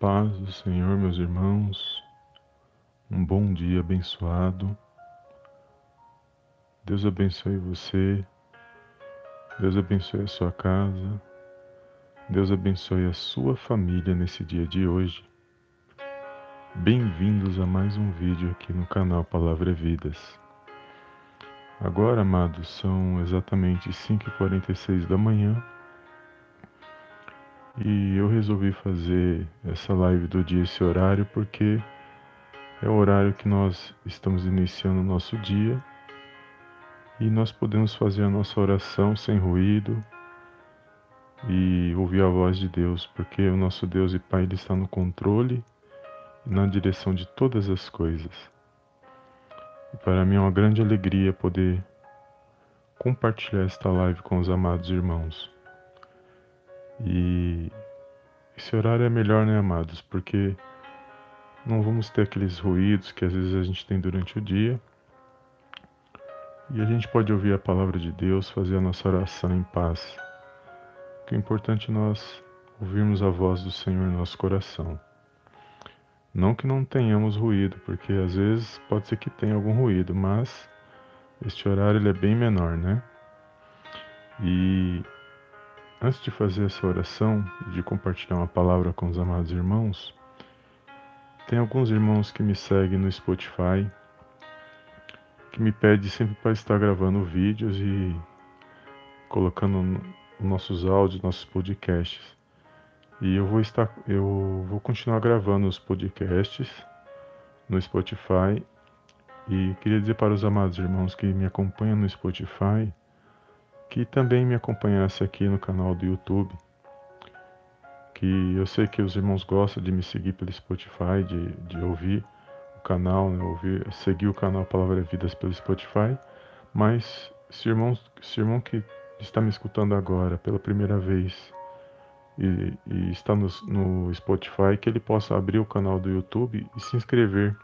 paz do Senhor, meus irmãos. Um bom dia abençoado. Deus abençoe você. Deus abençoe a sua casa. Deus abençoe a sua família nesse dia de hoje. Bem-vindos a mais um vídeo aqui no canal Palavra Vidas. Agora, amados, são exatamente 5h46 da manhã e eu resolvi fazer essa live do dia, esse horário, porque é o horário que nós estamos iniciando o nosso dia e nós podemos fazer a nossa oração sem ruído e ouvir a voz de Deus, porque o nosso Deus e Pai ele está no controle e na direção de todas as coisas. E para mim é uma grande alegria poder compartilhar esta live com os amados irmãos. E esse horário é melhor, né, amados? Porque não vamos ter aqueles ruídos que às vezes a gente tem durante o dia. E a gente pode ouvir a palavra de Deus, fazer a nossa oração em paz. Que é importante nós ouvirmos a voz do Senhor em nosso coração. Não que não tenhamos ruído, porque às vezes pode ser que tenha algum ruído, mas este horário ele é bem menor, né? E Antes de fazer essa oração e de compartilhar uma palavra com os amados irmãos, tem alguns irmãos que me seguem no Spotify que me pedem sempre para estar gravando vídeos e colocando nossos áudios, nossos podcasts. E eu vou estar, eu vou continuar gravando os podcasts no Spotify e queria dizer para os amados irmãos que me acompanham no Spotify que também me acompanhasse aqui no canal do YouTube. Que eu sei que os irmãos gostam de me seguir pelo Spotify, de, de ouvir o canal, né, ouvir, seguir o canal Palavra Vidas pelo Spotify. Mas se irmão, se irmão que está me escutando agora pela primeira vez e, e está no, no Spotify, que ele possa abrir o canal do YouTube e se inscrever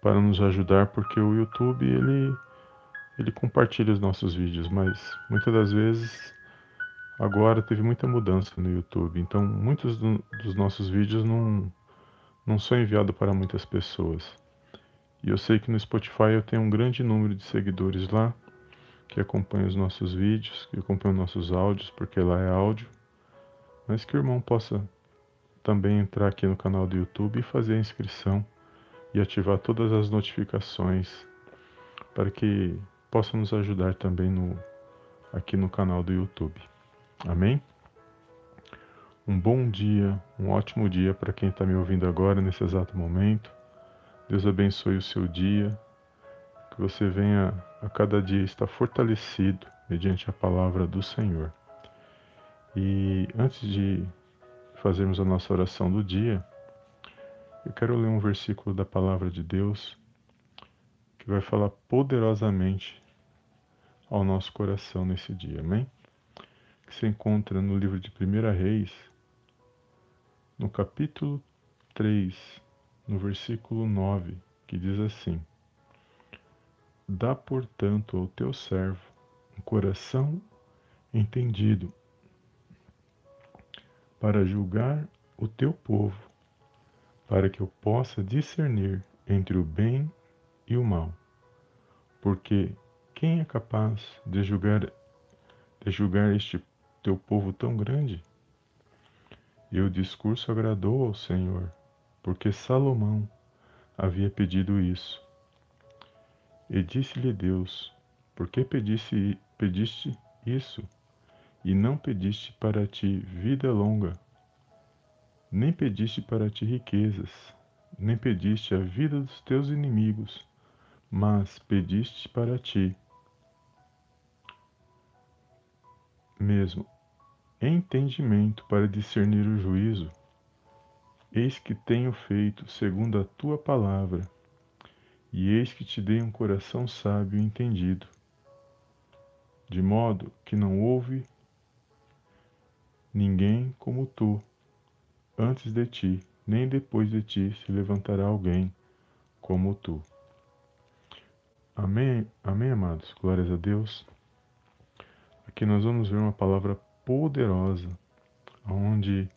para nos ajudar, porque o YouTube ele ele compartilha os nossos vídeos, mas muitas das vezes agora teve muita mudança no YouTube, então muitos do, dos nossos vídeos não, não são enviados para muitas pessoas. E eu sei que no Spotify eu tenho um grande número de seguidores lá que acompanham os nossos vídeos, que acompanham nossos áudios, porque lá é áudio, mas que o irmão possa também entrar aqui no canal do YouTube e fazer a inscrição e ativar todas as notificações para que possa nos ajudar também no, aqui no canal do YouTube. Amém? Um bom dia, um ótimo dia para quem está me ouvindo agora, nesse exato momento. Deus abençoe o seu dia, que você venha a cada dia estar fortalecido mediante a palavra do Senhor. E antes de fazermos a nossa oração do dia, eu quero ler um versículo da palavra de Deus que vai falar poderosamente ao nosso coração nesse dia, amém? Que se encontra no livro de 1 Reis, no capítulo 3, no versículo 9, que diz assim: Dá, portanto, ao teu servo um coração entendido, para julgar o teu povo, para que eu possa discernir entre o bem e o mal. Porque quem é capaz de julgar, de julgar este teu povo tão grande? E o discurso agradou ao Senhor, porque Salomão havia pedido isso. E disse-lhe Deus: Por que pediste, pediste isso? E não pediste para ti vida longa, nem pediste para ti riquezas, nem pediste a vida dos teus inimigos, mas pediste para ti mesmo entendimento para discernir o juízo, eis que tenho feito segundo a tua palavra, e eis que te dei um coração sábio e entendido, de modo que não houve ninguém como tu antes de ti, nem depois de ti se levantará alguém como tu. Amém, amém, amados. Glórias a Deus. Aqui nós vamos ver uma palavra poderosa, onde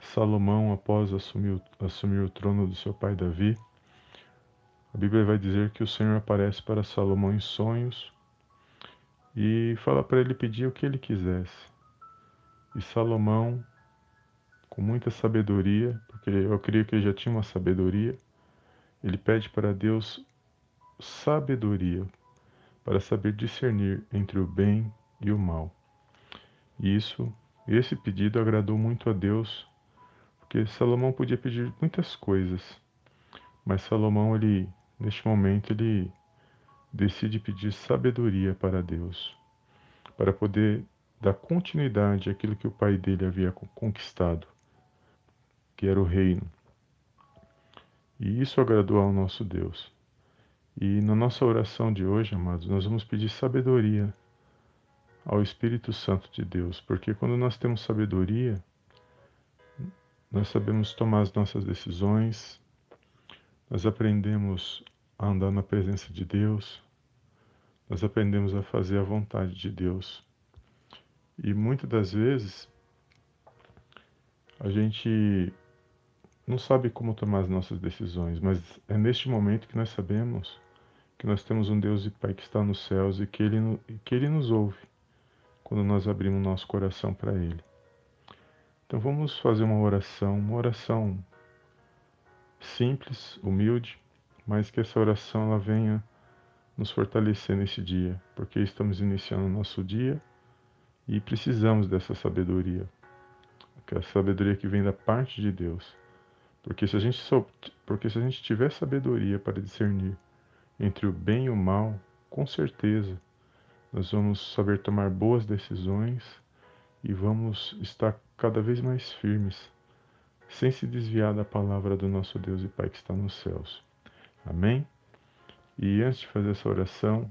Salomão, após assumir, assumir o trono do seu pai Davi, a Bíblia vai dizer que o Senhor aparece para Salomão em sonhos e fala para ele pedir o que ele quisesse. E Salomão, com muita sabedoria, porque eu creio que ele já tinha uma sabedoria, ele pede para Deus sabedoria para saber discernir entre o bem e o mal. Isso, esse pedido agradou muito a Deus, porque Salomão podia pedir muitas coisas, mas Salomão ele neste momento ele decide pedir sabedoria para Deus, para poder dar continuidade àquilo que o pai dele havia conquistado, que era o reino. E isso agradou ao nosso Deus. E na nossa oração de hoje, amados, nós vamos pedir sabedoria ao Espírito Santo de Deus, porque quando nós temos sabedoria, nós sabemos tomar as nossas decisões, nós aprendemos a andar na presença de Deus, nós aprendemos a fazer a vontade de Deus. E muitas das vezes a gente não sabe como tomar as nossas decisões, mas é neste momento que nós sabemos que nós temos um Deus e Pai que está nos céus e que Ele, que Ele nos ouve quando nós abrimos nosso coração para Ele. Então vamos fazer uma oração, uma oração simples, humilde, mas que essa oração ela venha nos fortalecer nesse dia, porque estamos iniciando o nosso dia e precisamos dessa sabedoria, que é a sabedoria que vem da parte de Deus. Porque se a gente sou, porque se a gente tiver sabedoria para discernir entre o bem e o mal, com certeza nós vamos saber tomar boas decisões e vamos estar cada vez mais firmes, sem se desviar da palavra do nosso Deus e Pai que está nos céus. Amém? E antes de fazer essa oração,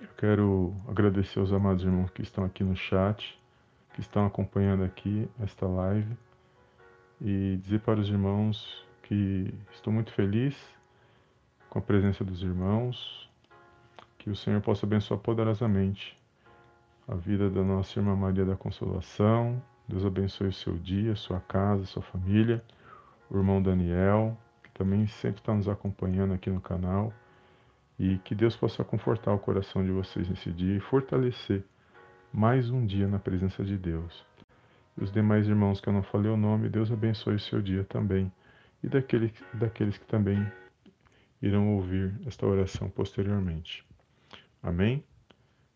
eu quero agradecer aos amados irmãos que estão aqui no chat, que estão acompanhando aqui esta live e dizer para os irmãos que estou muito feliz com a presença dos irmãos, que o Senhor possa abençoar poderosamente a vida da nossa irmã Maria da Consolação. Deus abençoe o seu dia, sua casa, sua família, o irmão Daniel, que também sempre está nos acompanhando aqui no canal. E que Deus possa confortar o coração de vocês nesse dia e fortalecer mais um dia na presença de Deus. E os demais irmãos que eu não falei o nome, Deus abençoe o seu dia também. E daquele, daqueles que também irão ouvir esta oração posteriormente. Amém?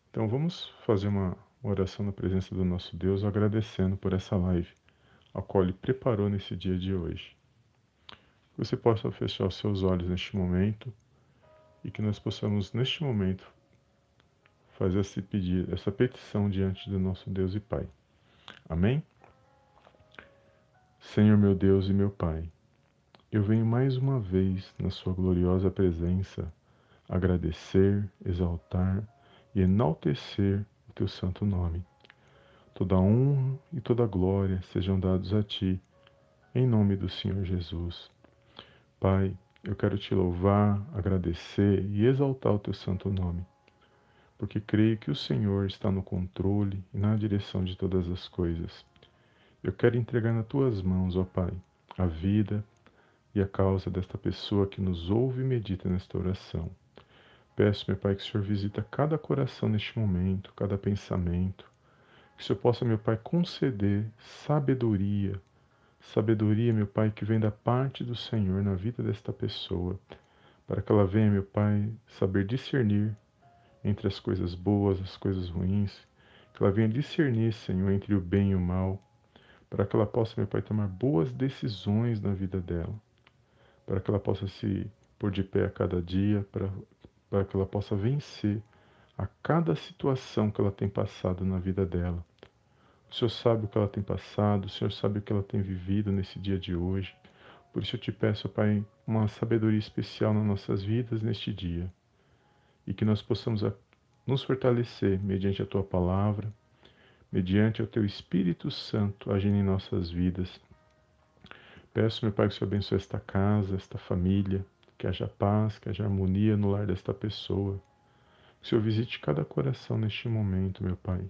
Então vamos fazer uma oração na presença do nosso Deus, agradecendo por essa live, a qual Ele preparou nesse dia de hoje. Que você possa fechar os seus olhos neste momento e que nós possamos, neste momento, fazer esse pedido, essa petição diante do nosso Deus e Pai. Amém? Senhor meu Deus e meu Pai, eu venho mais uma vez na Sua gloriosa presença agradecer, exaltar e enaltecer o Teu santo nome. Toda honra e toda glória sejam dados a Ti, em nome do Senhor Jesus. Pai, eu quero te louvar, agradecer e exaltar o Teu santo nome porque creio que o Senhor está no controle e na direção de todas as coisas. Eu quero entregar nas tuas mãos, ó Pai, a vida e a causa desta pessoa que nos ouve e medita nesta oração. Peço, meu Pai, que o Senhor visita cada coração neste momento, cada pensamento, que o Senhor possa, meu Pai, conceder sabedoria, sabedoria, meu Pai, que vem da parte do Senhor na vida desta pessoa, para que ela venha, meu Pai, saber discernir entre as coisas boas, as coisas ruins, que ela venha discernir, Senhor, entre o bem e o mal, para que ela possa, meu Pai, tomar boas decisões na vida dela, para que ela possa se pôr de pé a cada dia, para, para que ela possa vencer a cada situação que ela tem passado na vida dela. O Senhor sabe o que ela tem passado, o Senhor sabe o que ela tem vivido nesse dia de hoje. Por isso eu te peço, Pai, uma sabedoria especial nas nossas vidas neste dia e que nós possamos nos fortalecer mediante a tua palavra, mediante o teu Espírito Santo agindo em nossas vidas. Peço, meu Pai, que o Senhor abençoe esta casa, esta família, que haja paz, que haja harmonia no lar desta pessoa. Que o Senhor visite cada coração neste momento, meu Pai.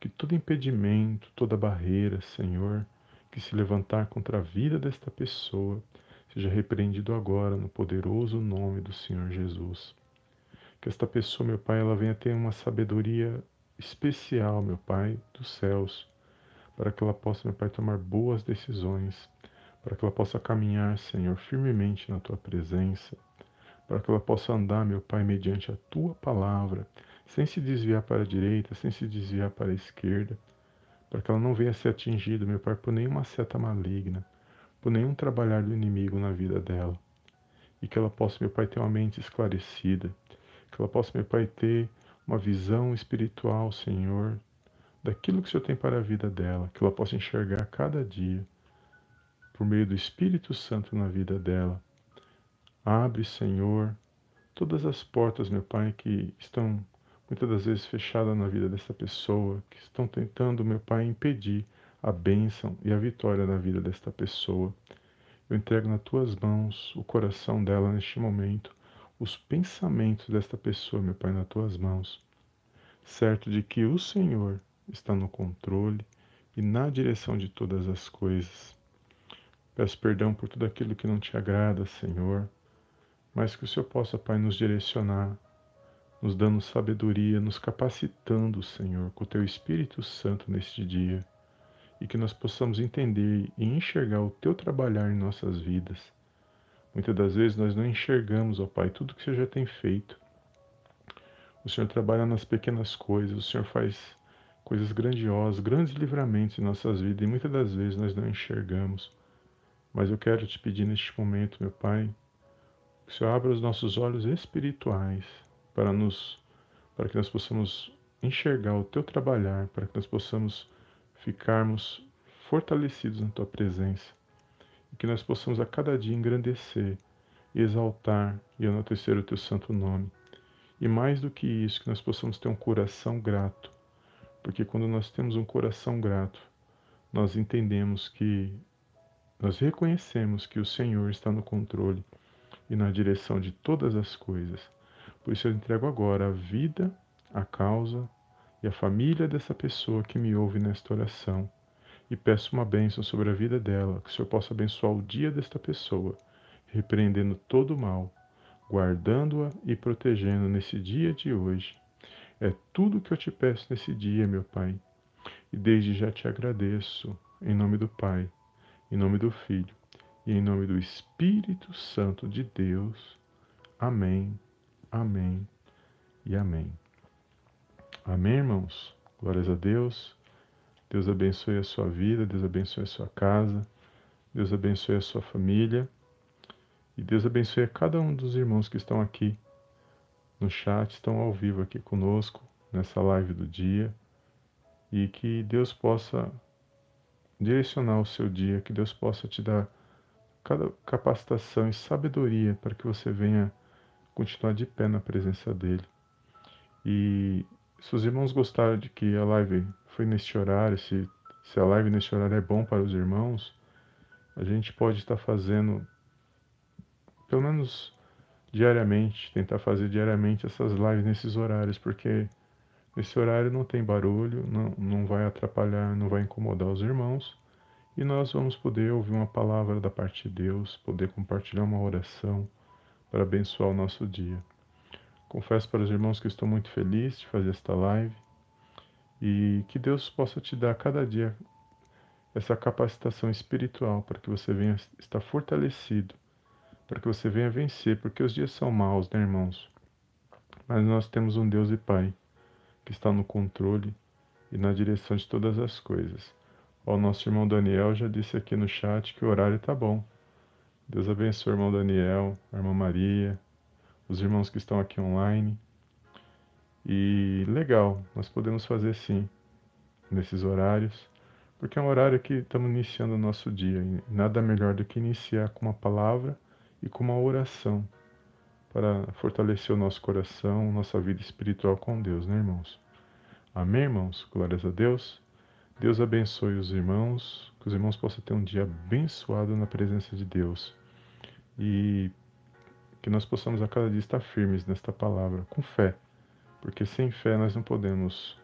Que todo impedimento, toda barreira, Senhor, que se levantar contra a vida desta pessoa seja repreendido agora no poderoso nome do Senhor Jesus. Que esta pessoa, meu Pai, ela venha ter uma sabedoria especial, meu Pai, dos céus, para que ela possa, meu Pai, tomar boas decisões, para que ela possa caminhar, Senhor, firmemente na tua presença, para que ela possa andar, meu Pai, mediante a tua palavra, sem se desviar para a direita, sem se desviar para a esquerda, para que ela não venha a ser atingida, meu Pai, por nenhuma seta maligna, por nenhum trabalhar do inimigo na vida dela. E que ela possa, meu Pai, ter uma mente esclarecida, que ela possa, meu Pai, ter uma visão espiritual, Senhor, daquilo que o Senhor tem para a vida dela, que ela possa enxergar cada dia, por meio do Espírito Santo na vida dela. Abre, Senhor, todas as portas, meu Pai, que estão muitas das vezes fechadas na vida dessa pessoa, que estão tentando, meu Pai, impedir a bênção e a vitória na vida desta pessoa. Eu entrego nas tuas mãos o coração dela neste momento, os pensamentos desta pessoa, meu Pai, nas tuas mãos, certo de que o Senhor está no controle e na direção de todas as coisas. Peço perdão por tudo aquilo que não te agrada, Senhor, mas que o Senhor possa, Pai, nos direcionar, nos dando sabedoria, nos capacitando, Senhor, com o Teu Espírito Santo neste dia, e que nós possamos entender e enxergar o Teu trabalhar em nossas vidas Muitas das vezes nós não enxergamos, ó Pai, tudo que o Senhor já tem feito. O Senhor trabalha nas pequenas coisas, o Senhor faz coisas grandiosas, grandes livramentos em nossas vidas e muitas das vezes nós não enxergamos. Mas eu quero te pedir neste momento, meu Pai, que o Senhor abra os nossos olhos espirituais para nos para que nós possamos enxergar o teu trabalhar, para que nós possamos ficarmos fortalecidos na tua presença e que nós possamos a cada dia engrandecer, exaltar e enaltecer o teu santo nome. E mais do que isso, que nós possamos ter um coração grato, porque quando nós temos um coração grato, nós entendemos que nós reconhecemos que o Senhor está no controle e na direção de todas as coisas. Por isso eu entrego agora a vida, a causa e a família dessa pessoa que me ouve nesta oração e peço uma bênção sobre a vida dela, que o Senhor possa abençoar o dia desta pessoa, repreendendo todo o mal, guardando-a e protegendo nesse dia de hoje. É tudo que eu te peço nesse dia, meu Pai. E desde já te agradeço, em nome do Pai, em nome do Filho e em nome do Espírito Santo de Deus. Amém, amém e amém. Amém, irmãos? Glórias a Deus. Deus abençoe a sua vida, Deus abençoe a sua casa, Deus abençoe a sua família e Deus abençoe a cada um dos irmãos que estão aqui no chat, estão ao vivo aqui conosco nessa live do dia e que Deus possa direcionar o seu dia, que Deus possa te dar cada capacitação e sabedoria para que você venha continuar de pé na presença dele. E se os irmãos gostaram de que a live foi neste horário, se, se a live neste horário é bom para os irmãos, a gente pode estar fazendo, pelo menos diariamente, tentar fazer diariamente essas lives nesses horários, porque nesse horário não tem barulho, não, não vai atrapalhar, não vai incomodar os irmãos, e nós vamos poder ouvir uma palavra da parte de Deus, poder compartilhar uma oração para abençoar o nosso dia. Confesso para os irmãos que estou muito feliz de fazer esta live e que Deus possa te dar cada dia essa capacitação espiritual para que você venha estar fortalecido, para que você venha vencer, porque os dias são maus, né, irmãos? Mas nós temos um Deus e Pai que está no controle e na direção de todas as coisas. O nosso irmão Daniel já disse aqui no chat que o horário está bom. Deus abençoe o irmão Daniel, a irmã Maria, os irmãos que estão aqui online. E legal, nós podemos fazer sim, nesses horários, porque é um horário que estamos iniciando o nosso dia. Nada melhor do que iniciar com uma palavra e com uma oração para fortalecer o nosso coração, nossa vida espiritual com Deus, né, irmãos? Amém, irmãos? Glórias a Deus. Deus abençoe os irmãos, que os irmãos possam ter um dia abençoado na presença de Deus. E que nós possamos a cada dia estar firmes nesta palavra, com fé porque sem fé nós não podemos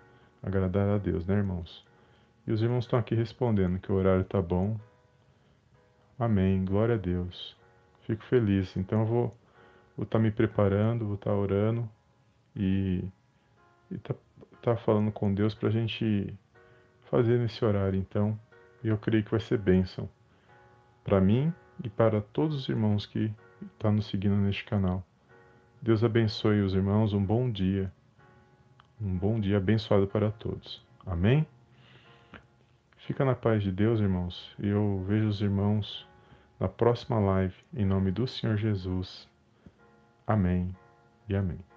agradar a Deus, né, irmãos? E os irmãos estão aqui respondendo que o horário está bom. Amém. Glória a Deus. Fico feliz. Então eu vou vou estar tá me preparando, vou estar tá orando e estar tá, tá falando com Deus para a gente fazer nesse horário. Então, eu creio que vai ser bênção para mim e para todos os irmãos que estão nos seguindo neste canal. Deus abençoe os irmãos, um bom dia, um bom dia abençoado para todos. Amém? Fica na paz de Deus, irmãos, e eu vejo os irmãos na próxima live, em nome do Senhor Jesus. Amém e amém.